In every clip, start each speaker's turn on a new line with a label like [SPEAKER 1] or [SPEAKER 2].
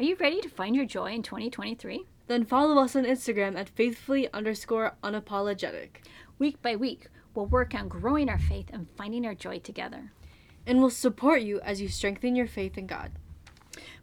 [SPEAKER 1] Are you ready to find your joy in 2023?
[SPEAKER 2] Then follow us on Instagram at faithfully underscore unapologetic.
[SPEAKER 1] Week by week, we'll work on growing our faith and finding our joy together.
[SPEAKER 2] And we'll support you as you strengthen your faith in God.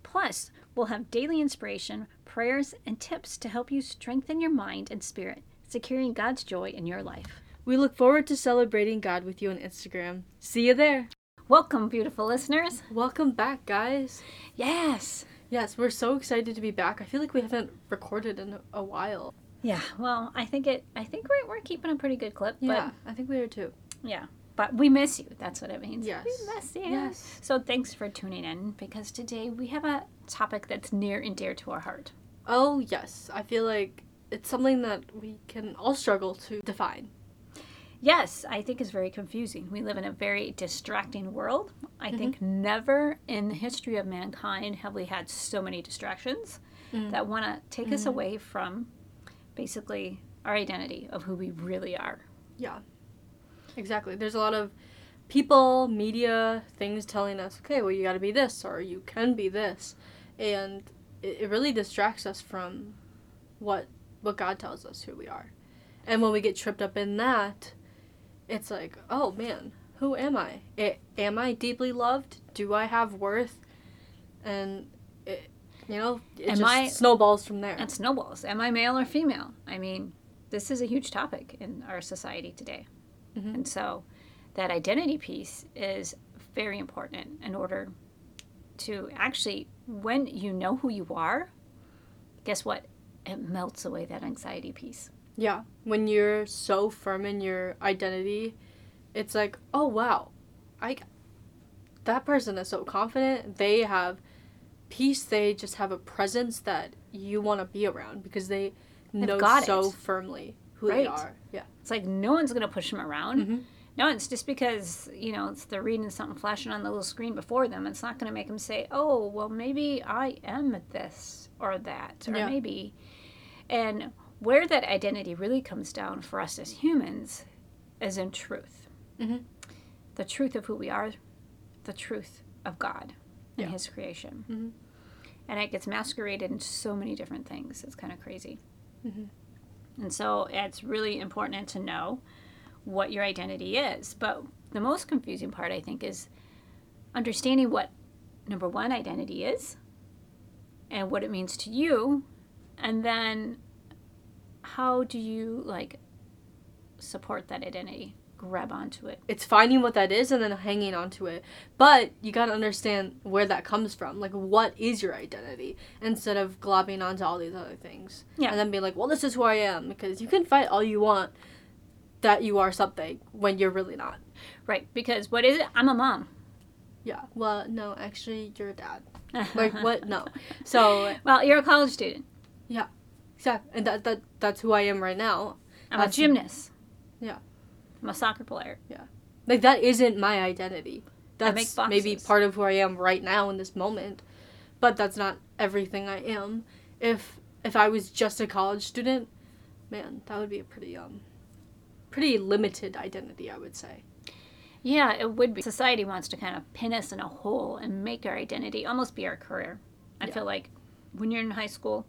[SPEAKER 1] Plus, we'll have daily inspiration, prayers, and tips to help you strengthen your mind and spirit, securing God's joy in your life.
[SPEAKER 2] We look forward to celebrating God with you on Instagram. See you there.
[SPEAKER 1] Welcome, beautiful listeners.
[SPEAKER 2] Welcome back, guys.
[SPEAKER 1] Yes.
[SPEAKER 2] Yes, we're so excited to be back. I feel like we haven't recorded in a while.
[SPEAKER 1] Yeah. Well, I think it. I think we're, we're keeping a pretty good clip.
[SPEAKER 2] Yeah, I think we are too.
[SPEAKER 1] Yeah. But we miss you. That's what it means.
[SPEAKER 2] Yes.
[SPEAKER 1] We miss you.
[SPEAKER 2] Yes.
[SPEAKER 1] So thanks for tuning in because today we have a topic that's near and dear to our heart.
[SPEAKER 2] Oh, yes. I feel like it's something that we can all struggle to define.
[SPEAKER 1] Yes, I think is very confusing. We live in a very distracting world. I think mm-hmm. never in the history of mankind have we had so many distractions mm. that want to take us mm. away from basically our identity of who we really are.
[SPEAKER 2] Yeah. Exactly. There's a lot of people, media, things telling us, okay, well, you got to be this or you can be this. And it, it really distracts us from what what God tells us who we are. And when we get tripped up in that, it's like, oh man, who am I? I am I deeply loved? Do I have worth? And it, you know, it
[SPEAKER 1] Am
[SPEAKER 2] just
[SPEAKER 1] I-
[SPEAKER 2] snowballs from there.
[SPEAKER 1] And snowballs. Am I male or female? I mean, this is a huge topic in our society today.
[SPEAKER 2] Mhm.
[SPEAKER 1] And so that identity piece is very important in order to actually, when you know who you are, guess what? It melts away that anxiety piece.
[SPEAKER 2] Yeah, when you're so firm in your identity, it's like, oh wow, I that person is so confident. They have peace. They just have a presence that you want to be around because they know
[SPEAKER 1] got
[SPEAKER 2] so
[SPEAKER 1] it.
[SPEAKER 2] firmly who they are. Yeah.
[SPEAKER 1] It's like no one's going to push them around.
[SPEAKER 2] Mhm.
[SPEAKER 1] No, it's just because, you know, it's they're reading something flashing on the little screen before them. It's not going to make them say, oh, well, maybe I am this or that, or
[SPEAKER 2] Yeah.
[SPEAKER 1] maybe. And where that identity really comes down for us as humans is in truth
[SPEAKER 2] Mhm.
[SPEAKER 1] the truth of who we are, the truth of God and
[SPEAKER 2] Yeah.
[SPEAKER 1] His creation.
[SPEAKER 2] Mhm.
[SPEAKER 1] And it gets masqueraded in so many different things. It's kind of crazy.
[SPEAKER 2] Mhm.
[SPEAKER 1] And so it's really important to know what your identity is. But the most confusing part, I think, is understanding what number one identity is and what it means to you. And then how do you like support that identity? Grab onto it.
[SPEAKER 2] It's finding what that is and then hanging on to it. But you got to understand where that comes from. Like, what is your identity? Instead of globbing onto all these other things.
[SPEAKER 1] Yeah.
[SPEAKER 2] And then be like, well, this is who I am. Because you can fight all you want that you are something when you're really not.
[SPEAKER 1] Right. Because what is it? I'm a mom.
[SPEAKER 2] Yeah. Well, no, actually, you're a dad. Like, what? No. So,
[SPEAKER 1] Well, you're a college student.
[SPEAKER 2] Exactly. And that, that that's who I am right now.
[SPEAKER 1] I'm a gymnast.
[SPEAKER 2] Yeah.
[SPEAKER 1] I'm a soccer player. Yeah.
[SPEAKER 2] Like, that isn't my identity. That's maybe part of who I am right now in this moment. But that's not everything I am. If if I was just a college student, man, that would be a pretty um pretty limited identity, I would say.
[SPEAKER 1] Yeah, it would be. Society wants to kind of pin us in a hole and make our identity almost be our career. I
[SPEAKER 2] Yeah.
[SPEAKER 1] feel like when you're in high school,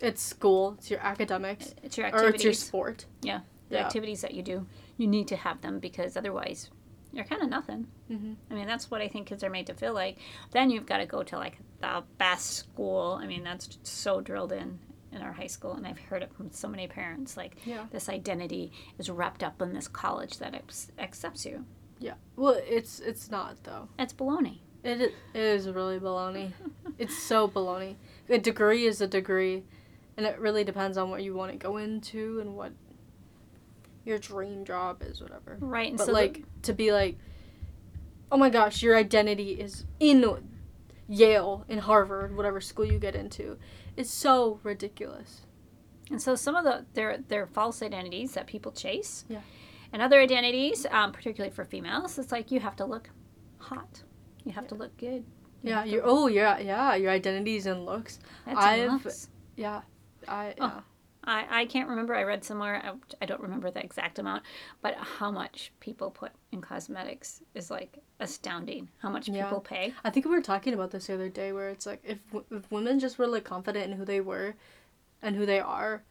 [SPEAKER 2] It's school, it's your academics,
[SPEAKER 1] it's your activities.
[SPEAKER 2] or it's your sport.
[SPEAKER 1] Yeah, the
[SPEAKER 2] yeah.
[SPEAKER 1] activities that you do, you need to have them because otherwise you're kind of nothing.
[SPEAKER 2] hmm
[SPEAKER 1] I mean, that's what I think kids are made to feel like. Then you've got to go to like the best school. I mean, that's so drilled in in our high school, and I've heard it from so many parents. Like
[SPEAKER 2] Yeah.
[SPEAKER 1] this identity is wrapped up in this college that ex- accepts you.
[SPEAKER 2] Yeah. Well, it's it's not though.
[SPEAKER 1] It's baloney.
[SPEAKER 2] It is really baloney. it's so baloney. A degree is a degree, and it really depends on what you want to go into and what your dream job is, whatever.
[SPEAKER 1] Right, and
[SPEAKER 2] But
[SPEAKER 1] so the-
[SPEAKER 2] like to be like, oh my gosh, your identity is in Yale, in Harvard, whatever school you get into, is so ridiculous.
[SPEAKER 1] And so some of the their their false identities that people chase,
[SPEAKER 2] Yeah.
[SPEAKER 1] and other identities, um, particularly for females, it's like you have to look hot, you have to look good. You
[SPEAKER 2] Yeah, your oh yeah yeah your identities and looks.
[SPEAKER 1] that's
[SPEAKER 2] I've-
[SPEAKER 1] looks.
[SPEAKER 2] Yeah, I
[SPEAKER 1] Oh.
[SPEAKER 2] yeah.
[SPEAKER 1] I, I can't remember. I read somewhere, I, I don't remember the exact amount, but how much people put in cosmetics is like astounding. How much
[SPEAKER 2] Yeah.
[SPEAKER 1] people pay.
[SPEAKER 2] I think we were talking about this the other day, where it's like if if women just were like confident in who they were, and who they are,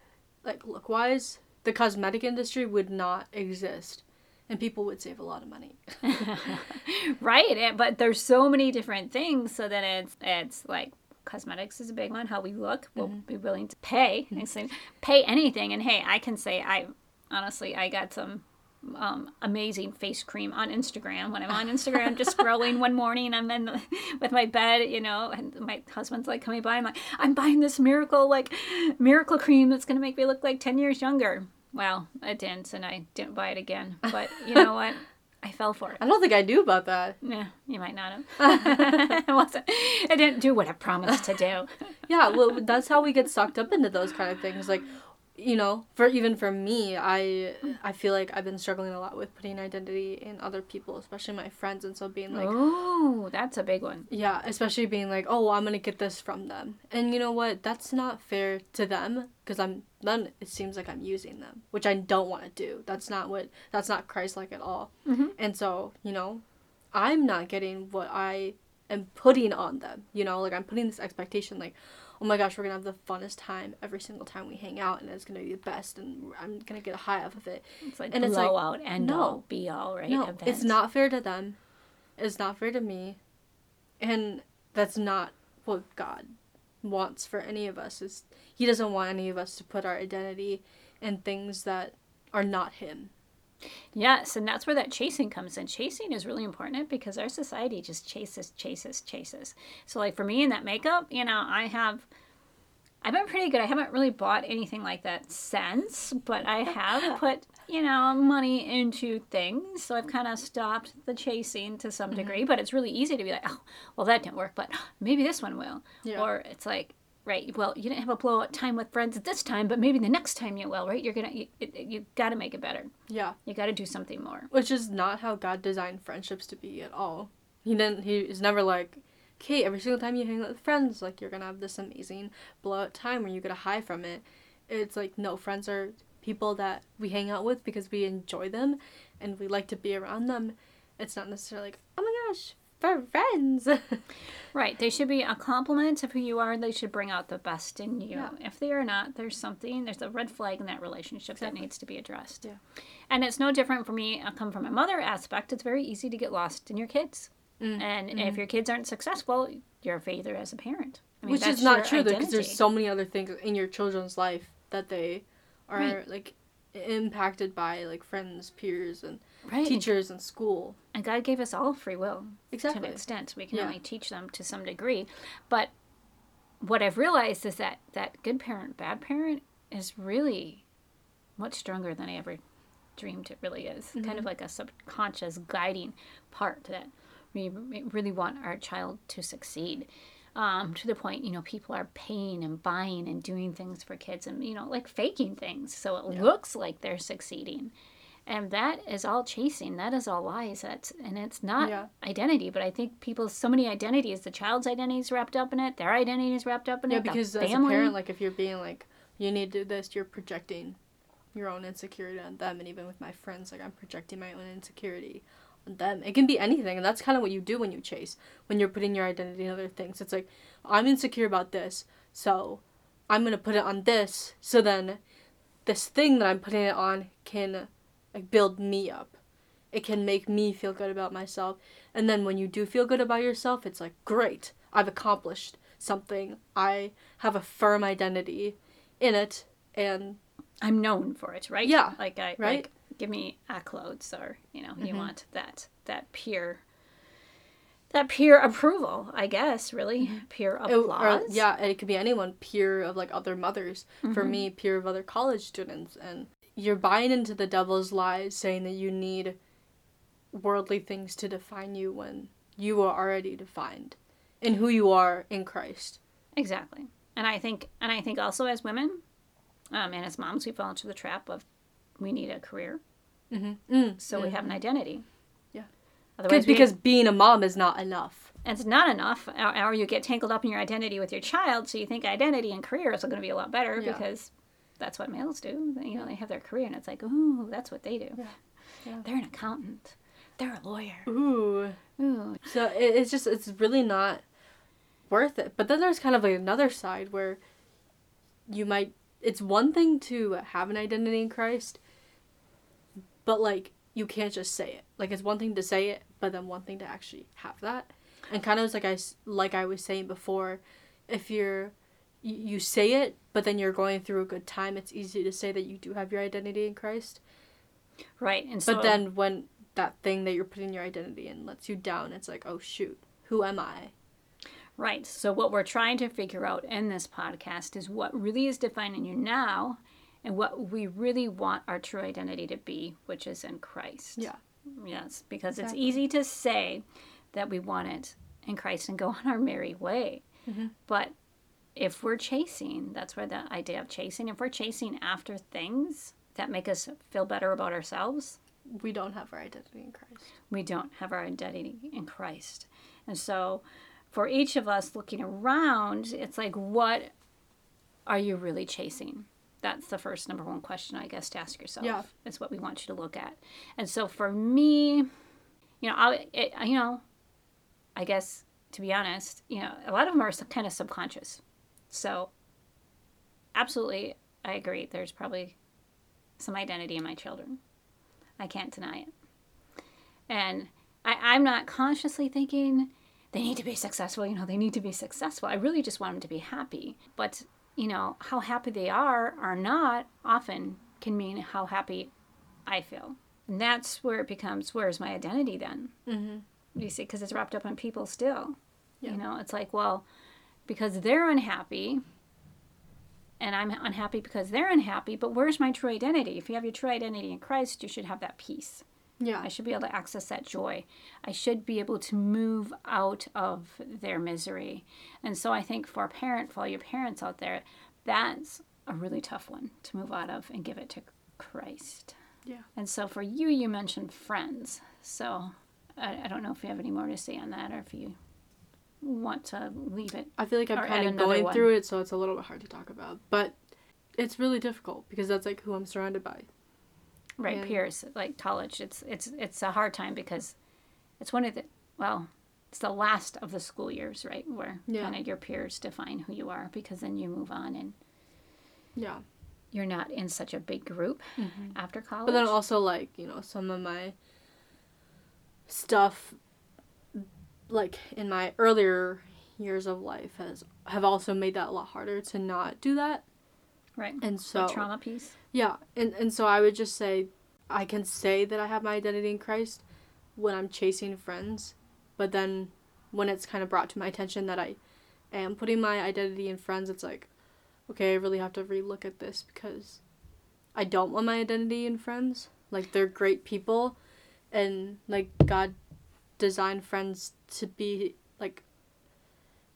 [SPEAKER 2] like look wise, the cosmetic industry would not exist, and people would save a lot of money.
[SPEAKER 1] right. But there's so many different things. So then it's, it's like, Cosmetics is a big one. How we look, we'll
[SPEAKER 2] Mm-hmm.
[SPEAKER 1] be willing to pay. Say, pay anything. And hey, I can say I honestly I got some um, amazing face cream on Instagram. When I'm on Instagram, just scrolling one morning, I'm in the, with my bed, you know, and my husband's like coming by. I'm like, I'm buying this miracle, like, miracle cream that's gonna make me look like ten years younger. Well, it didn't, and I didn't buy it again. But you know what? I fell for it.
[SPEAKER 2] I don't think I knew about that.
[SPEAKER 1] Yeah, you might not have. it wasn't. It didn't do what I promised to do.
[SPEAKER 2] Yeah, well, that's how we get sucked up into those kind of things. Like, you know, for even for me, I I feel like I've been struggling a lot with putting identity in other people, especially my friends, and so being like,
[SPEAKER 1] oh, that's a big one.
[SPEAKER 2] Yeah, especially being like, oh, I'm gonna get this from them, and you know what? That's not fair to them because I'm then it seems like I'm using them, which I don't want to do. That's not what that's not Christ-like at all.
[SPEAKER 1] Mhm.
[SPEAKER 2] And so you know, I'm not getting what I am putting on them. You know, like I'm putting this expectation, like, oh my gosh, we're gonna have the funnest time every single time we hang out, and it's gonna be the best, and I'm gonna get a high off of it.
[SPEAKER 1] It's like
[SPEAKER 2] And it's like,
[SPEAKER 1] blowout, and
[SPEAKER 2] no.
[SPEAKER 1] all, be all, right?
[SPEAKER 2] No, it's not fair to them. It's not fair to me. And that's not what God wants for any of us. Is he doesn't want any of us to put our identity in things that are not him.
[SPEAKER 1] Yes, and that's where that chasing comes in. Chasing is really important because our society just chases, chases, chases. So, like for me in that makeup, you know, I have, I've been pretty good. I haven't really bought anything like that since, but I have put, you know, money into things. So I've kind of stopped the chasing to some mm-hmm. degree. But it's really easy to be like, oh, well, that didn't work, but maybe this one will.
[SPEAKER 2] Yeah.
[SPEAKER 1] Or it's like, right, well, you didn't have a blowout time with friends this time, but maybe the next time you will, right? You're gonna, you, you got to make it better.
[SPEAKER 2] Yeah.
[SPEAKER 1] You got to do something more.
[SPEAKER 2] Which is not how God designed friendships to be at all. He didn't he is never like okay, every single time you hang out with friends, like you're gonna have this amazing blowout time where you get a high from it. It's like no, friends are people that we hang out with because we enjoy them and we like to be around them. It's not necessarily like, oh my gosh, friends.
[SPEAKER 1] Right. They should be a compliment of who you are. They should bring out the best in you.
[SPEAKER 2] Yeah.
[SPEAKER 1] If they are not, there's something, there's a red flag in that relationship that needs to be addressed.
[SPEAKER 2] Yeah.
[SPEAKER 1] And it's no different for me. I come from a mother aspect. It's very easy to get lost in your kids.
[SPEAKER 2] Mm,
[SPEAKER 1] And if your kids aren't successful, you're a failure as a parent. I mean,
[SPEAKER 2] Which
[SPEAKER 1] that's
[SPEAKER 2] is not true though, because there's so many other things in your children's life that they are
[SPEAKER 1] Right.
[SPEAKER 2] like impacted by like friends, peers, and
[SPEAKER 1] right.
[SPEAKER 2] teachers and school.
[SPEAKER 1] And God gave us all free will.
[SPEAKER 2] exactly.
[SPEAKER 1] to an extent. We can
[SPEAKER 2] Yeah.
[SPEAKER 1] only teach them to some degree. But what I've realized is that that good parent, bad parent is really much stronger than I ever dreamed it really is. Kind of like a subconscious guiding part that we really want our child to succeed. Um, to the point, you know, people are paying and buying and doing things for kids and, you know, like faking things so it looks like they're succeeding. And that is all chasing. That is all lies. That's and it's not
[SPEAKER 2] Yeah.
[SPEAKER 1] identity. But I think people so many identities. The child's identity is wrapped up in it. Their identity is wrapped up in
[SPEAKER 2] Yeah,
[SPEAKER 1] it. the
[SPEAKER 2] because as a parent, like if you're being like, you need to do this, you're projecting your own insecurity on them. And even with my friends, like I'm projecting my own insecurity on them. It can be anything, and that's kind of what you do when you chase, when you're putting your identity in other things. It's like, I'm insecure about this, so I'm gonna put it on this, so then this thing that I'm putting it on can like build me up. It can make me feel good about myself. And then when you do feel good about yourself, it's like, great, I've accomplished something. I have a firm identity in it. And
[SPEAKER 1] I'm known for it, right?
[SPEAKER 2] Yeah,
[SPEAKER 1] Like I
[SPEAKER 2] right?
[SPEAKER 1] like give me accolades or you know you
[SPEAKER 2] Mhm.
[SPEAKER 1] want that that peer that peer approval, I guess. Really peer
[SPEAKER 2] it- or,
[SPEAKER 1] applause.
[SPEAKER 2] yeah, and it could be anyone, peer of like other mothers. For
[SPEAKER 1] Mhm.
[SPEAKER 2] me, peer of other college students. And you're buying into the devil's lies saying that you need worldly things to define you when you are already defined in who you are in Christ.
[SPEAKER 1] Exactly. And I think and I think also as women, um, and as moms, we fall into the trap of we need a career,
[SPEAKER 2] Mm-hmm. Mm,
[SPEAKER 1] so we have an identity.
[SPEAKER 2] Yeah.
[SPEAKER 1] Otherwise,
[SPEAKER 2] Because
[SPEAKER 1] we-
[SPEAKER 2] being a mom is not enough.
[SPEAKER 1] and it's not enough, or, or you get tangled up in your identity with your child, so you think identity and career is going to be a lot better
[SPEAKER 2] Yeah.
[SPEAKER 1] because that's what males do. You know, they have their career, and it's like, ooh, that's what they do.
[SPEAKER 2] Yeah. Yeah.
[SPEAKER 1] They're an accountant. They're a lawyer.
[SPEAKER 2] Ooh.
[SPEAKER 1] Ooh.
[SPEAKER 2] So it, it's just it's really not worth it. But then there's kind of like another side where you might it's one thing to have an identity in Christ, but like you can't just say it. Like it's one thing to say it, but then one thing to actually have that. And kind of like I like I was saying before, if you're you, say it, but then you're going through a good time, it's easy to say that you do have your identity in Christ.
[SPEAKER 1] Right. And so
[SPEAKER 2] But then when that thing that you're putting your identity in lets you down, it's like, oh shoot, who am I?
[SPEAKER 1] Right. So, what we're trying to figure out in this podcast is what really is defining you now and what we really want our true identity to be, which is in Christ.
[SPEAKER 2] Yeah.
[SPEAKER 1] Yes, because
[SPEAKER 2] Exactly.
[SPEAKER 1] it's easy to say that we want it in Christ and go on our merry way.
[SPEAKER 2] Mhm.
[SPEAKER 1] But if we're chasing, that's where the idea of chasing, if we're chasing after things that make us feel better about ourselves,
[SPEAKER 2] We don't have our identity in Christ.
[SPEAKER 1] we don't have our identity in Christ. And so, for each of us looking around, it's like, what are you really chasing? That's the first number one question, I guess, to ask yourself.
[SPEAKER 2] Yeah.
[SPEAKER 1] Is what we want you to look at. And so, for me, you know, I, it, you know, I guess to be honest, you know, a lot of them are kind of subconscious. So, absolutely, I agree. There's probably some identity in my children. I can't deny it. And I, I'm not consciously thinking they need to be successful. You know, they need to be successful. I really just want them to be happy. But, you know, how happy they are or not often can mean how happy I feel. And that's where it becomes where's my identity then?
[SPEAKER 2] Mm-hmm.
[SPEAKER 1] You see, because it's wrapped up in people still.
[SPEAKER 2] Yeah.
[SPEAKER 1] You know, it's like, well, because they're unhappy and I'm unhappy because they're unhappy, but where's my true identity? If you have your true identity in Christ, you should have that peace.
[SPEAKER 2] Yeah.
[SPEAKER 1] I should be able to access that joy. I should be able to move out of their misery. And so I think for a parent, for all your parents out there, that's a really tough one to move out of and give it to Christ.
[SPEAKER 2] Yeah.
[SPEAKER 1] And so for you, you mentioned friends. So I, I don't know if you have any more to say on that or if you want to leave it.
[SPEAKER 2] I feel like I'm kind of going
[SPEAKER 1] one.
[SPEAKER 2] through it, so it's a little bit hard to talk about. But it's really difficult because that's like who I'm surrounded by.
[SPEAKER 1] Right,
[SPEAKER 2] And-
[SPEAKER 1] peers, like college. It's it's it's a hard time because it's one of the well, it's the last of the school years, right? Where
[SPEAKER 2] Yeah.
[SPEAKER 1] kind of your peers define who you are because then you move on and
[SPEAKER 2] Yeah.
[SPEAKER 1] you're not in such a big group mm-hmm. after college.
[SPEAKER 2] But then also like, you know, some of my stuff like in my earlier years of life has have also made that a lot harder to not do that.
[SPEAKER 1] right.
[SPEAKER 2] And
[SPEAKER 1] So
[SPEAKER 2] so
[SPEAKER 1] trauma piece.
[SPEAKER 2] Yeah, and and so I would just say I can say that I have my identity in Christ when I'm chasing friends, but then when it's kind of brought to my attention that I am putting my identity in friends, it's like, okay, I really have to relook at this because I don't want my identity in friends. Like they're great people and like God designed friends to be like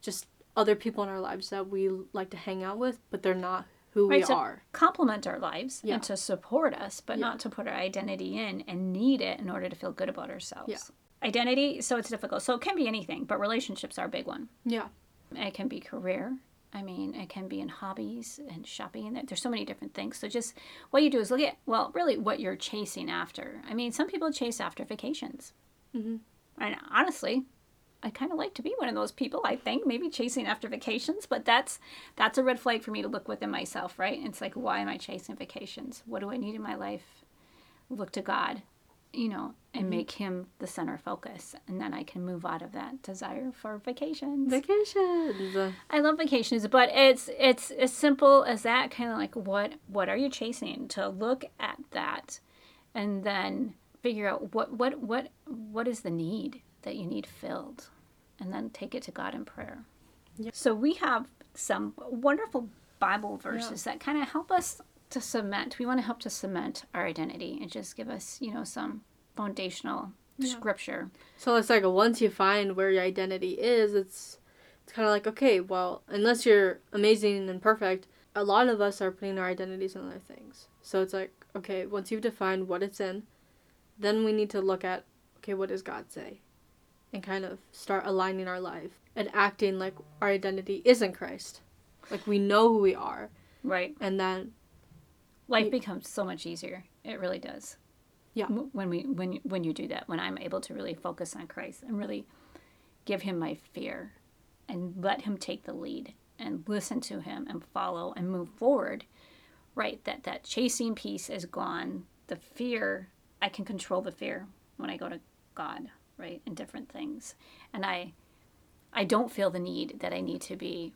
[SPEAKER 2] just other people in our lives that we like to hang out with, but they're not who we
[SPEAKER 1] Right, so-
[SPEAKER 2] are.
[SPEAKER 1] Complement our lives
[SPEAKER 2] Yeah.
[SPEAKER 1] and to support us, but
[SPEAKER 2] Yeah.
[SPEAKER 1] not to put our identity in and need it in order to feel good about ourselves.
[SPEAKER 2] Yeah.
[SPEAKER 1] Identity, so it's difficult. So it can be anything, but relationships are a big one.
[SPEAKER 2] Yeah.
[SPEAKER 1] It can be career. I mean, it can be in hobbies and shopping. There- There's so many different things. So just what you do is look at, well, really what you're chasing after. I mean, some people chase after vacations.
[SPEAKER 2] Mhm.
[SPEAKER 1] And honestly, I kind of like to be one of those people. I think maybe chasing after vacations, but that's that's a red flag for me to look within myself, right? It's like, why am I chasing vacations? What do I need in my life? Look to God, you know, and mm-hmm. make Him the center focus, and then I can move out of that desire for vacations.
[SPEAKER 2] Vacations.
[SPEAKER 1] I love vacations, but it's it's as simple as that. Kind of like what what are you chasing? To look at that, and then figure out what what what what is the need that you need filled, and then take it to God in prayer.
[SPEAKER 2] Yeah.
[SPEAKER 1] So we have some wonderful Bible verses that kind of help us to cement. We want to help to cement our identity and just give us you know some foundational
[SPEAKER 2] Yeah.
[SPEAKER 1] scripture.
[SPEAKER 2] So it's like once you find where your identity is, it's it's kind of like okay, well, unless you're amazing and perfect, a lot of us are putting our identities in other things. So it's like okay, once you've defined what it's in, then we need to look at okay, what does God say, and kind of start aligning our life and acting like our identity is in Christ, like we know who we are,
[SPEAKER 1] Right.
[SPEAKER 2] and then
[SPEAKER 1] life
[SPEAKER 2] Ye-
[SPEAKER 1] becomes so much easier. It really does.
[SPEAKER 2] Yeah.
[SPEAKER 1] When we when you- when you do that, when I'm able to really focus on Christ and really give him my fear and let him take the lead and listen to him and follow and move forward, right? That that chasing piece is gone. The fear, I can control the fear when I go to God, right? and different things. And I I don't feel the need that I need to be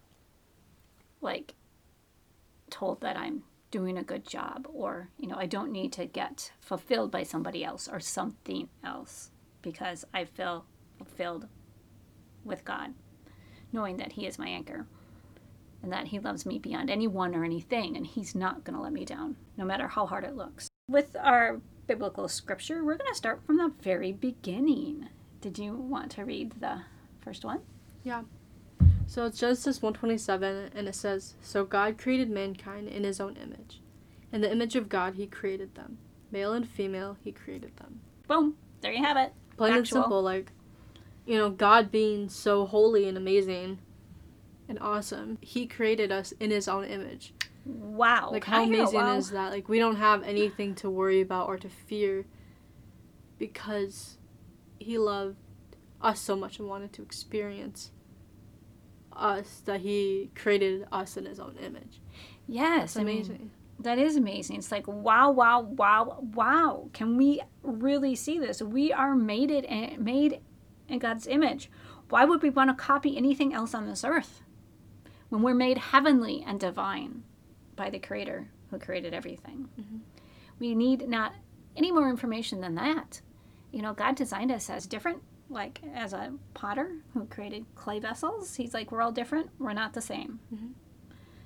[SPEAKER 1] like told that I'm doing a good job or, you know, I don't need to get fulfilled by somebody else or something else because I feel fulfilled with God, knowing that He is my anchor and that He loves me beyond anyone or anything and He's not going to let me down, no matter how hard it looks. With our biblical scripture, we're going to start from the very beginning. Did you want to read the first one? Yeah.
[SPEAKER 2] So it's Genesis 127 and it says, So God created mankind in his own image. In the image of God he created them. Male and female he created them.
[SPEAKER 1] Boom. There you have it.
[SPEAKER 2] Plain and simple, like you know, God being so holy and amazing and awesome, he created us in his own image.
[SPEAKER 1] Wow.
[SPEAKER 2] like how
[SPEAKER 1] I hear a
[SPEAKER 2] amazing
[SPEAKER 1] wow?
[SPEAKER 2] is that? Like we don't have anything to worry about or to fear because he loved us so much and wanted to experience us that he created us in his own image.
[SPEAKER 1] Yes,
[SPEAKER 2] It's
[SPEAKER 1] I mean,
[SPEAKER 2] amazing.
[SPEAKER 1] that is amazing. It's like wow, wow, wow, wow. Can we really see this? We are made it and made in God's image. Why would we want to copy anything else on this earth when we're made heavenly and divine by the Creator who created everything?
[SPEAKER 2] Mhm.
[SPEAKER 1] We need not any more information than that. You know, God designed us as different, like as a potter who created clay vessels. He's like, we're all different. We're not the same.
[SPEAKER 2] Mhm.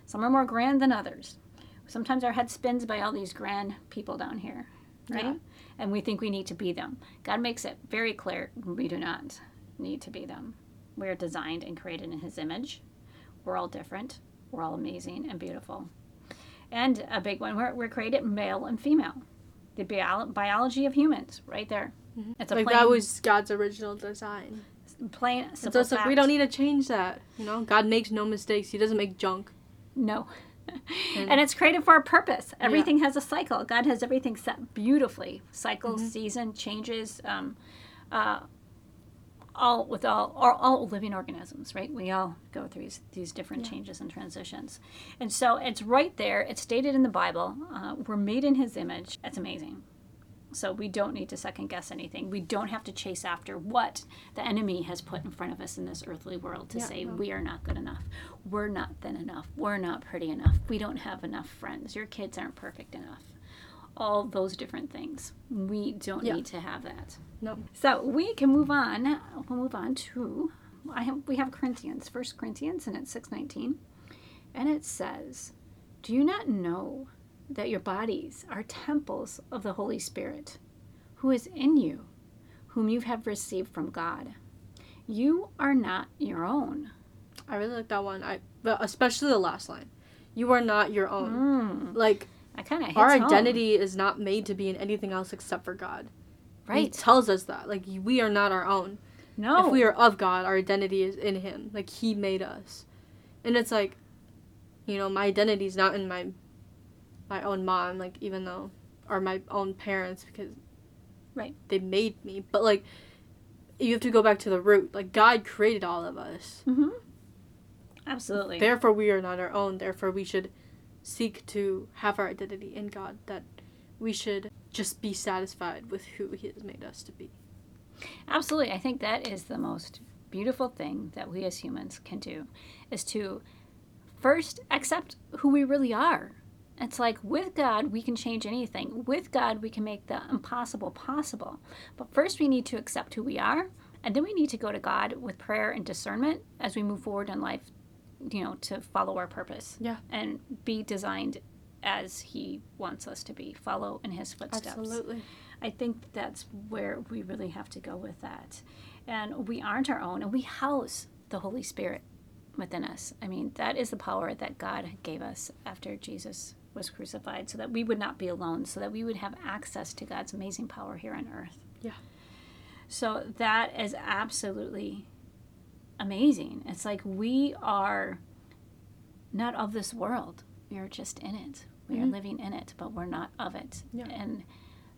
[SPEAKER 1] Some are more grand than others. Sometimes our head spins by all these grand people down here, right?
[SPEAKER 2] Yeah.
[SPEAKER 1] And we think we need to be them. God makes it very clear we do not need to be them. We're designed and created in His image. We're all different. We're all amazing and beautiful. And a big one, we're, we're created male and female. The bio- biology of humans, right there. It's a
[SPEAKER 2] like
[SPEAKER 1] plain,
[SPEAKER 2] that was God's original design.
[SPEAKER 1] plain, simple
[SPEAKER 2] so it's like we don't need to change that. You know, God makes no mistakes. He doesn't make junk.
[SPEAKER 1] No.
[SPEAKER 2] And-
[SPEAKER 1] and it's created for a purpose. Everything has a cycle. God has everything set beautifully. Cycle,
[SPEAKER 2] Mm-hmm.
[SPEAKER 1] season, changes, um, uh, all with all, all all living organisms, right? We all go through these, these different
[SPEAKER 2] Yeah.
[SPEAKER 1] changes and transitions. And so it's right there. It's stated in the Bible. Uh, we're made in His image. It's amazing. So we don't need to second guess anything. We don't have to chase after what the enemy has put in front of us in this earthly world to
[SPEAKER 2] Yeah,
[SPEAKER 1] say
[SPEAKER 2] no.
[SPEAKER 1] we are not good enough. We're not thin enough. We're not pretty enough. We don't have enough friends. Your kids aren't perfect enough. All those different things. We don't
[SPEAKER 2] Yeah.
[SPEAKER 1] need to have that.
[SPEAKER 2] No.
[SPEAKER 1] So we can move on. We'll move on to I have we have Corinthians, First Corinthians, and it's six nineteen, and it says, "Do you not know that your bodies are temples of the Holy Spirit, who is in you, whom you have received from God? You are not your own."
[SPEAKER 2] I really like that one. I but especially the last line. You are not your own.
[SPEAKER 1] Mm,
[SPEAKER 2] Like
[SPEAKER 1] I kind of
[SPEAKER 2] our identity is not made to be in anything else except for God.
[SPEAKER 1] Right.
[SPEAKER 2] He tells us that. Like we are not our own.
[SPEAKER 1] No,
[SPEAKER 2] If we are of God, our identity is in him. Like he made us. And it's like you know, my identity is not in my my own mom, like even though or my own parents because
[SPEAKER 1] Right.
[SPEAKER 2] they made me. But like you have to go back to the root. Like God created all of us.
[SPEAKER 1] hmm absolutely.
[SPEAKER 2] Therefore, we are not our own. Therefore, we should seek to have our identity in God. That we should just be satisfied with who He has made us to be.
[SPEAKER 1] Absolutely. I think that is the most beautiful thing that we as humans can do is to first accept who we really are. It's like with God, we can change anything. With God, we can make the impossible possible. But first, we need to accept who we are, and then we need to go to God with prayer and discernment as we move forward in life, you know, to follow our purpose
[SPEAKER 2] Yeah.
[SPEAKER 1] and be designed as He wants us to be, follow in His footsteps.
[SPEAKER 2] Absolutely.
[SPEAKER 1] I think that's where we really have to go with that. And we aren't our own, and we house the Holy Spirit within us. I mean, that is the power that God gave us after Jesus was crucified, so that we would not be alone, so that we would have access to God's amazing power here on earth.
[SPEAKER 2] Yeah.
[SPEAKER 1] So that is absolutely amazing. It's like we are not of this world, we are just in it. We are
[SPEAKER 2] Mhm.
[SPEAKER 1] living in it, but we're not of it.
[SPEAKER 2] Yeah.
[SPEAKER 1] And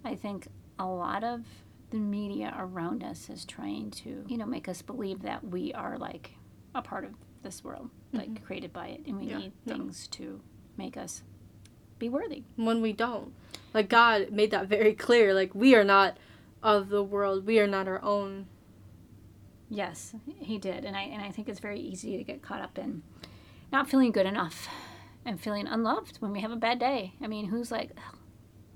[SPEAKER 1] I think a lot of the media around us is trying to, you know, make us believe that we are like a part of this world, like created by it, and we
[SPEAKER 2] Mm-hmm. Yeah,
[SPEAKER 1] need
[SPEAKER 2] yeah.
[SPEAKER 1] things to make us be worthy.
[SPEAKER 2] when we don't. Like God made that very clear. Like we are not of the world. We are not our own.
[SPEAKER 1] Yes, he did, and I and I think it's very easy to get caught up in not feeling good enough and feeling unloved when we have a bad day. I mean, who's like? "Ugh."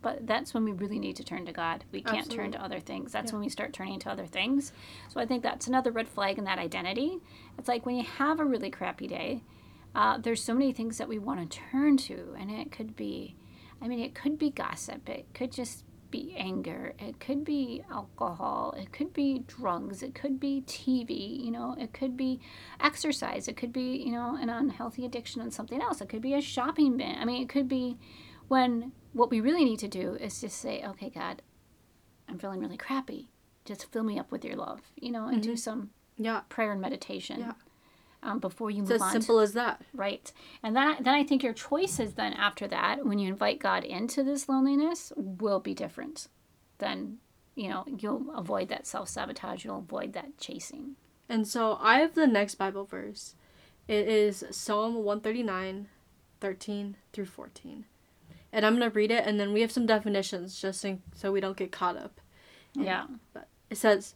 [SPEAKER 1] But that's when we really need to turn to God. We can't turn to other things. That's when we start turning to other things. So I think that's another red flag in that identity. It's like when you have a really crappy day, uh, there's so many things that we want to turn to, and it could be, I mean, it could be gossip. It could just be anger. It could be alcohol. It could be drugs. It could be TV. You know, it could be exercise. It could be, you know, an unhealthy addiction on something else. It could be a shopping bin. I mean, it could be when what we really need to do is just say, okay, God, I'm feeling really crappy. Just fill me up with your love, you know, and do some
[SPEAKER 2] Yeah.
[SPEAKER 1] prayer and meditation
[SPEAKER 2] Yeah.
[SPEAKER 1] Um, before you
[SPEAKER 2] It's
[SPEAKER 1] move
[SPEAKER 2] as
[SPEAKER 1] on.
[SPEAKER 2] simple as that.
[SPEAKER 1] Right. And then, then I think your choices then after that, when you invite God into this loneliness, will be different. Then, you know, you'll avoid that self sabotage. You'll avoid that chasing.
[SPEAKER 2] And so I have the next Bible verse. It is Psalm 139, 13 through 14. And I'm going to read it, and then we have some definitions just in, so we don't get caught up. And-
[SPEAKER 1] Yeah.
[SPEAKER 2] But it says,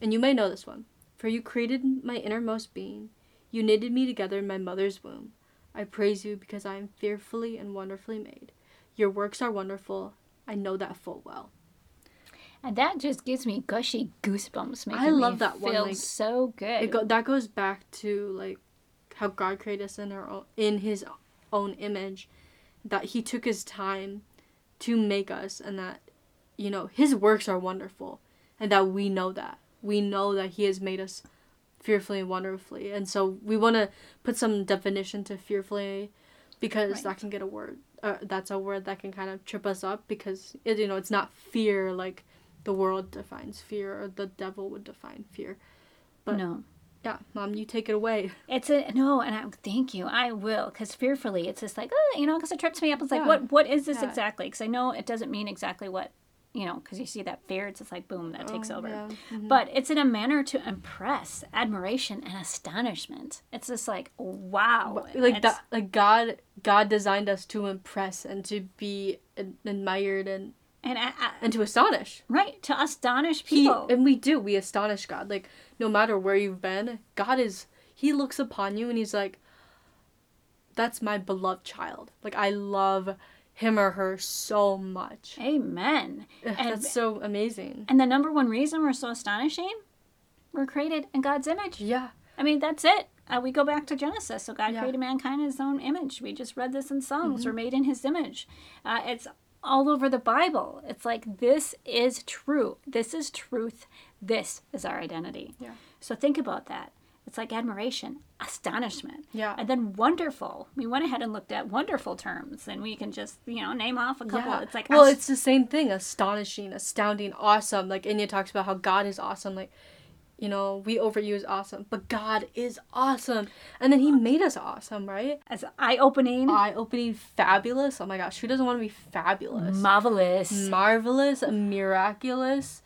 [SPEAKER 2] and you may know this one For you created my innermost being, you knitted me together in my mother's womb. I praise you because I am fearfully and wonderfully made. Your works are wonderful. I know that full well.
[SPEAKER 1] And that just gives me gushy goosebumps. Making
[SPEAKER 2] I love
[SPEAKER 1] me
[SPEAKER 2] that one,
[SPEAKER 1] Feel
[SPEAKER 2] like,
[SPEAKER 1] so good.
[SPEAKER 2] It go- that goes back to like how God created us in our own, in His own image, that He took His time to make us, and that you know His works are wonderful, and that we know that we know that He has made us fearfully and wonderfully, and so we want to put some definition to fearfully, because
[SPEAKER 1] Right.
[SPEAKER 2] that can get a word. Uh, that's a word that can kind of trip us up because it, you know it's not fear like the world defines fear or the devil would define fear. but-
[SPEAKER 1] no.
[SPEAKER 2] Yeah, mom, you take it away.
[SPEAKER 1] It's a no, and I thank you. I will, because fearfully, it's just like, oh, you know, because it trips me up. It's like,
[SPEAKER 2] Yeah.
[SPEAKER 1] what, what is this
[SPEAKER 2] Yeah.
[SPEAKER 1] exactly? Because I know it doesn't mean exactly what, you know, because you see that fear, it's just like, boom, that takes
[SPEAKER 2] Oh,
[SPEAKER 1] over.
[SPEAKER 2] yeah. Mhm.
[SPEAKER 1] But it's in a manner to impress, admiration, and astonishment. It's just like, wow,
[SPEAKER 2] like
[SPEAKER 1] It's-
[SPEAKER 2] that, like God, God designed us to impress and to be admired and
[SPEAKER 1] and I, I,
[SPEAKER 2] and to astonish.
[SPEAKER 1] right to astonish
[SPEAKER 2] He
[SPEAKER 1] people.
[SPEAKER 2] and we do. We astonish God. Like no matter where you've been, God is. He looks upon you and he's like, "That's my beloved child. Like I love him or her so much."
[SPEAKER 1] Amen.
[SPEAKER 2] Ugh,
[SPEAKER 1] And-
[SPEAKER 2] That's so amazing.
[SPEAKER 1] And the number one reason we're so astonishing, we're created in God's image.
[SPEAKER 2] Yeah.
[SPEAKER 1] I mean, that's it. Uh, we go back to Genesis. So God
[SPEAKER 2] Yeah.
[SPEAKER 1] created mankind in his own image. We just read this in Psalms.
[SPEAKER 2] Mm-hmm.
[SPEAKER 1] We're made in his image. Uh, it's all over the Bible. It's like, this is true. This is truth. This is our identity.
[SPEAKER 2] Yeah.
[SPEAKER 1] So think about that. It's like admiration, astonishment,
[SPEAKER 2] Yeah.
[SPEAKER 1] and then wonderful. We went ahead and looked at wonderful terms, and we can just, you know, name off a couple.
[SPEAKER 2] Yeah.
[SPEAKER 1] It's like,
[SPEAKER 2] well,
[SPEAKER 1] ast-
[SPEAKER 2] it's the same thing. Astonishing, astounding, awesome. Like India talks about how God is awesome. Like, you know, we overuse awesome, but God is awesome. And then He made us awesome, right?
[SPEAKER 1] as eye opening,
[SPEAKER 2] Eye opening, fabulous. Oh my gosh, who doesn't want to be fabulous?
[SPEAKER 1] marvelous,
[SPEAKER 2] Marvelous, miraculous,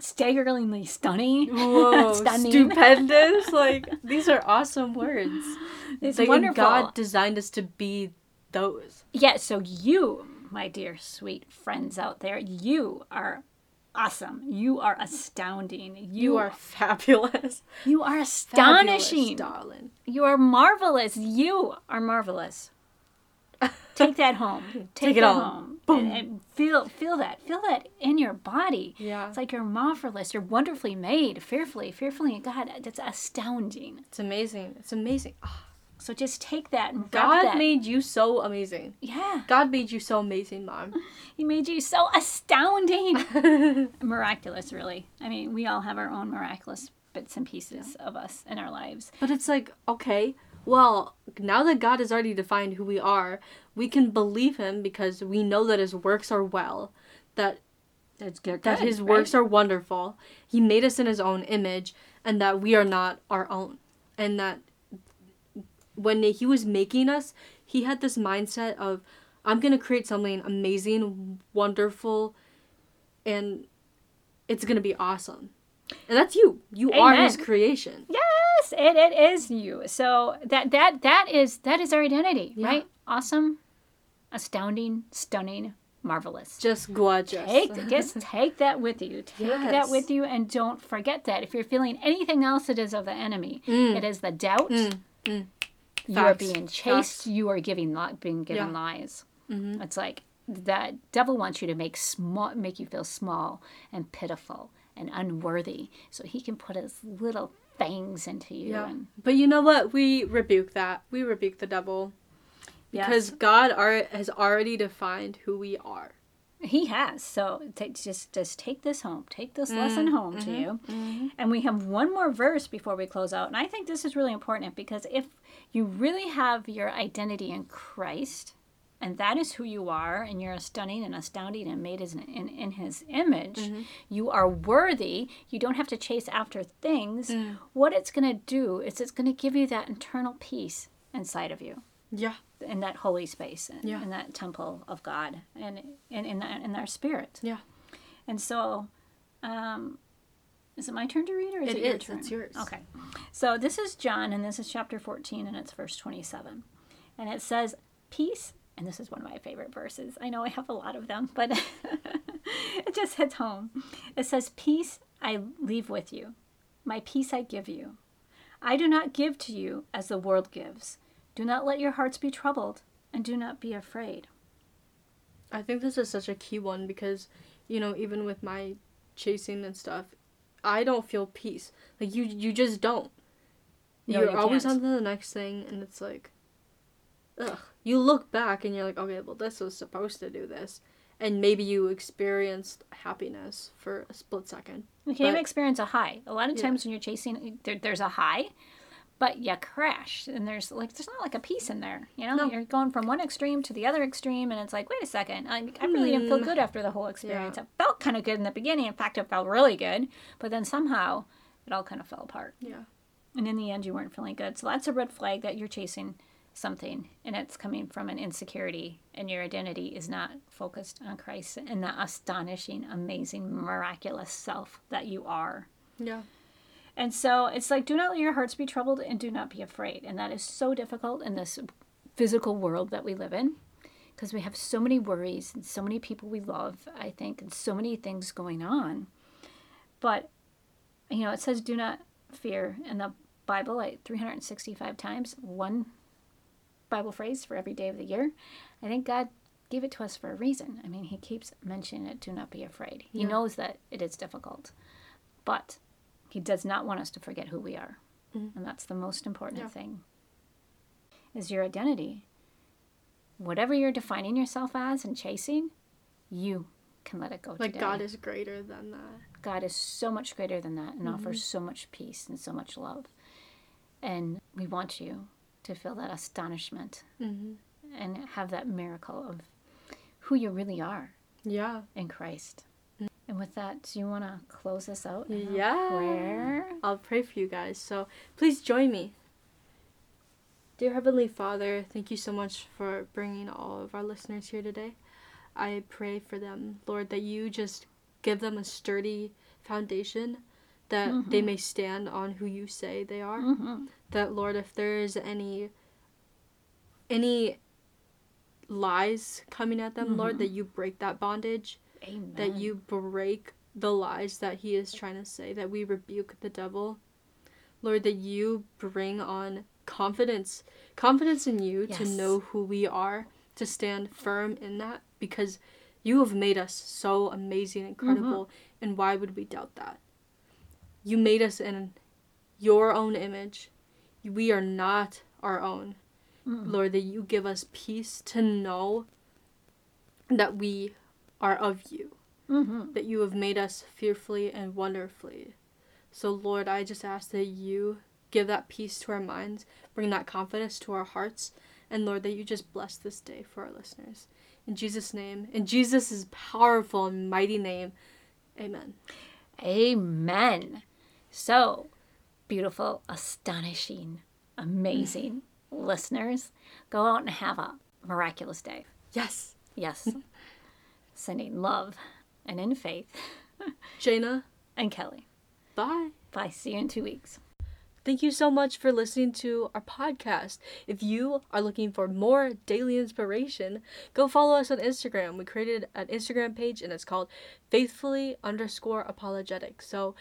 [SPEAKER 1] staggeringly stunning.
[SPEAKER 2] whoa,
[SPEAKER 1] Stunning.
[SPEAKER 2] stupendous. Like these are awesome words.
[SPEAKER 1] It's
[SPEAKER 2] Like,
[SPEAKER 1] wonderful.
[SPEAKER 2] God designed us to be those.
[SPEAKER 1] Yeah, so you, my dear sweet friends out there, you are awesome. You are astounding. You,
[SPEAKER 2] You are fabulous.
[SPEAKER 1] you are
[SPEAKER 2] Fabulous,
[SPEAKER 1] astonishing.
[SPEAKER 2] darling.
[SPEAKER 1] You are marvelous. You are marvelous. Take that home. Take,
[SPEAKER 2] Take it
[SPEAKER 1] that
[SPEAKER 2] home. Boom.
[SPEAKER 1] And, feel feel that. Feel that in your body.
[SPEAKER 2] Yeah.
[SPEAKER 1] It's like you're marvelous. You're wonderfully made. Fearfully, fearfully. God, that's astounding.
[SPEAKER 2] It's amazing. It's amazing. Ah,
[SPEAKER 1] So just take that and
[SPEAKER 2] God
[SPEAKER 1] that.
[SPEAKER 2] made you so amazing.
[SPEAKER 1] yeah.
[SPEAKER 2] God made you so amazing, mom.
[SPEAKER 1] He made you so astounding. miraculous, really. I mean, we all have our own miraculous bits and pieces of us in our lives.
[SPEAKER 2] but it's like, okay, well, now that God has already defined who we are, we can believe him because we know that his works are well, that
[SPEAKER 1] That's good.
[SPEAKER 2] that his works are wonderful. He made us in his own image and that we are not our own. And that when he was making us, he had this mindset of I'm going to create something amazing, wonderful, and it's going to be awesome. And that's you. You are his
[SPEAKER 1] creation.
[SPEAKER 2] creation.
[SPEAKER 1] Yes, it, it is you. So that that that is that is our identity,
[SPEAKER 2] Yeah.
[SPEAKER 1] right? Awesome, astounding, stunning, marvelous.
[SPEAKER 2] Just gorgeous.
[SPEAKER 1] Take just take that with you. Take that with you, and don't forget that. If you're feeling anything else, it is of the enemy.
[SPEAKER 2] Mm.
[SPEAKER 1] It is the doubt.
[SPEAKER 2] Mm, mm.
[SPEAKER 1] You are being chased.
[SPEAKER 2] Facts.
[SPEAKER 1] You are giving being given
[SPEAKER 2] Yeah.
[SPEAKER 1] lies.
[SPEAKER 2] Mhm.
[SPEAKER 1] It's like that devil wants you to make small, make you feel small and pitiful and unworthy, so he can put his little fangs into you.
[SPEAKER 2] Yeah.
[SPEAKER 1] And,
[SPEAKER 2] But you know what? We rebuke that. We rebuke the devil. Because
[SPEAKER 1] Yes.
[SPEAKER 2] God are, has already defined who we are.
[SPEAKER 1] He has. So take, just just take this home. Take this mm-hmm. lesson home to mm-hmm. you. Mm-hmm. And we have one more verse before we close out. And I think this is really important because if you really have your identity in Christ, and that is who you are, and you're stunning and astounding and made in, in, in His image, you are worthy. You don't have to chase after things. What it's going to do is it's going to give you that internal peace inside of you
[SPEAKER 2] Yeah.
[SPEAKER 1] in that holy space in,
[SPEAKER 2] Yeah.
[SPEAKER 1] in that temple of God and in in, that, in our spirit.
[SPEAKER 2] Yeah.
[SPEAKER 1] And so, um, is it my turn to read or is
[SPEAKER 2] It
[SPEAKER 1] it, your
[SPEAKER 2] is.
[SPEAKER 1] turn?
[SPEAKER 2] It's yours.
[SPEAKER 1] Okay. So this is John and this is chapter 14 and it's verse 27. And it says, Peace, and this is one of my favorite verses. I know I have a lot of them, but it just hits home. It says, Peace I leave with you, my peace I give you. I do not give to you as the world gives. Do not let your hearts be troubled, and do not be afraid.
[SPEAKER 2] I think this is such a key one because, you know, even with my chasing and stuff, I don't feel peace. Like you, you just don't.
[SPEAKER 1] No,
[SPEAKER 2] you're
[SPEAKER 1] you
[SPEAKER 2] always on to the next thing, and it's like, ugh. You look back and you're like, okay, well, this was supposed to do this, and maybe you experienced happiness for a split second.
[SPEAKER 1] You can even
[SPEAKER 2] But-
[SPEAKER 1] experience a high. A lot of
[SPEAKER 2] Yeah.
[SPEAKER 1] times when you're chasing, there, there's a high, but you crash, and there's like there's not like a peace in there. You know,
[SPEAKER 2] No.
[SPEAKER 1] you're going from one extreme to the other extreme, and it's like, wait a second, I, I really didn't feel
[SPEAKER 2] Hmm.
[SPEAKER 1] good after the whole experience. It felt kind of good in the beginning. In fact, it felt really good, but then somehow it all kind of fell apart,
[SPEAKER 2] Yeah.
[SPEAKER 1] and in the end, you weren't feeling good. So that's a red flag that you're chasing something, and it's coming from an insecurity, and your identity is not focused on Christ and the astonishing, amazing, miraculous self that you are.
[SPEAKER 2] Yeah.
[SPEAKER 1] And so it's like, do not let your hearts be troubled and do not be afraid. And that is so difficult in this physical world that we live in because we have so many worries and so many people we love, I think, and so many things going on. But, you know, it says, do not fear in the Bible like 365 times, one Bible phrase for every day of the year. I think God gave it to us for a reason. I mean, He keeps mentioning it, do not be afraid. He
[SPEAKER 2] Yeah.
[SPEAKER 1] knows that it is difficult. But he does not want us to forget who we are.
[SPEAKER 2] Mhm.
[SPEAKER 1] And that's the most important
[SPEAKER 2] Yeah.
[SPEAKER 1] thing. Is your identity. Whatever you're defining yourself as and chasing, you can let it go
[SPEAKER 2] Like
[SPEAKER 1] today.
[SPEAKER 2] God is greater than that.
[SPEAKER 1] God is so much greater than that and
[SPEAKER 2] Mm-hmm.
[SPEAKER 1] offers so much peace and so much love. And we want you to feel that astonishment
[SPEAKER 2] hmm
[SPEAKER 1] and have that miracle of who you really are
[SPEAKER 2] Yeah.
[SPEAKER 1] in Christ. And with that, do you want to close us out? in
[SPEAKER 2] Yeah.
[SPEAKER 1] Prayer?
[SPEAKER 2] I'll pray for you guys. So please join me. Dear Heavenly Father, thank you so much for bringing all of our listeners here today. I pray for them, Lord, that you just give them a sturdy foundation that they mm-hmm. may stand on who you say they are.
[SPEAKER 1] Mm-hmm.
[SPEAKER 2] That Lord, if there is any any lies coming at them, Lord, mm-hmm. that you break that bondage
[SPEAKER 1] Amen.
[SPEAKER 2] that you break the lies that he is trying to say, that we rebuke the devil. Lord, that you bring on confidence, confidence in you to know who we are, to stand firm in that, because you have made us so amazing, incredible, mm-hmm. and why would we doubt that? You made us in your own image. We are not our own.
[SPEAKER 1] Mm.
[SPEAKER 2] Lord, that you give us peace to know that we are of you,
[SPEAKER 1] Mm-hmm.
[SPEAKER 2] that you have made us fearfully and wonderfully. So, Lord, I just ask that you give that peace to our minds, bring that confidence to our hearts, and Lord, that you just bless this day for our listeners. In Jesus' name, in Jesus' powerful and mighty name, amen.
[SPEAKER 1] Amen. So, beautiful, astonishing, amazing listeners, go out and have a miraculous day.
[SPEAKER 2] Yes.
[SPEAKER 1] Yes. Sending love and in faith.
[SPEAKER 2] Jaina,
[SPEAKER 1] And Kelly.
[SPEAKER 2] bye.
[SPEAKER 1] Bye. See you in two weeks.
[SPEAKER 2] Thank you so much for listening to our podcast. If you are looking for more daily inspiration, go follow us on Instagram. We created an Instagram page and it's called faithfully underscore apologetic. So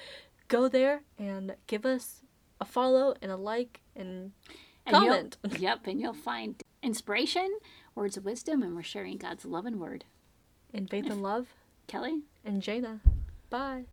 [SPEAKER 2] go there and give us a follow and a like and
[SPEAKER 3] And
[SPEAKER 2] comment.
[SPEAKER 3] yep, and you'll find inspiration, words of wisdom, and we're sharing God's love and word.
[SPEAKER 2] In faith and love.
[SPEAKER 3] Kelly?
[SPEAKER 2] And Jaina. Bye.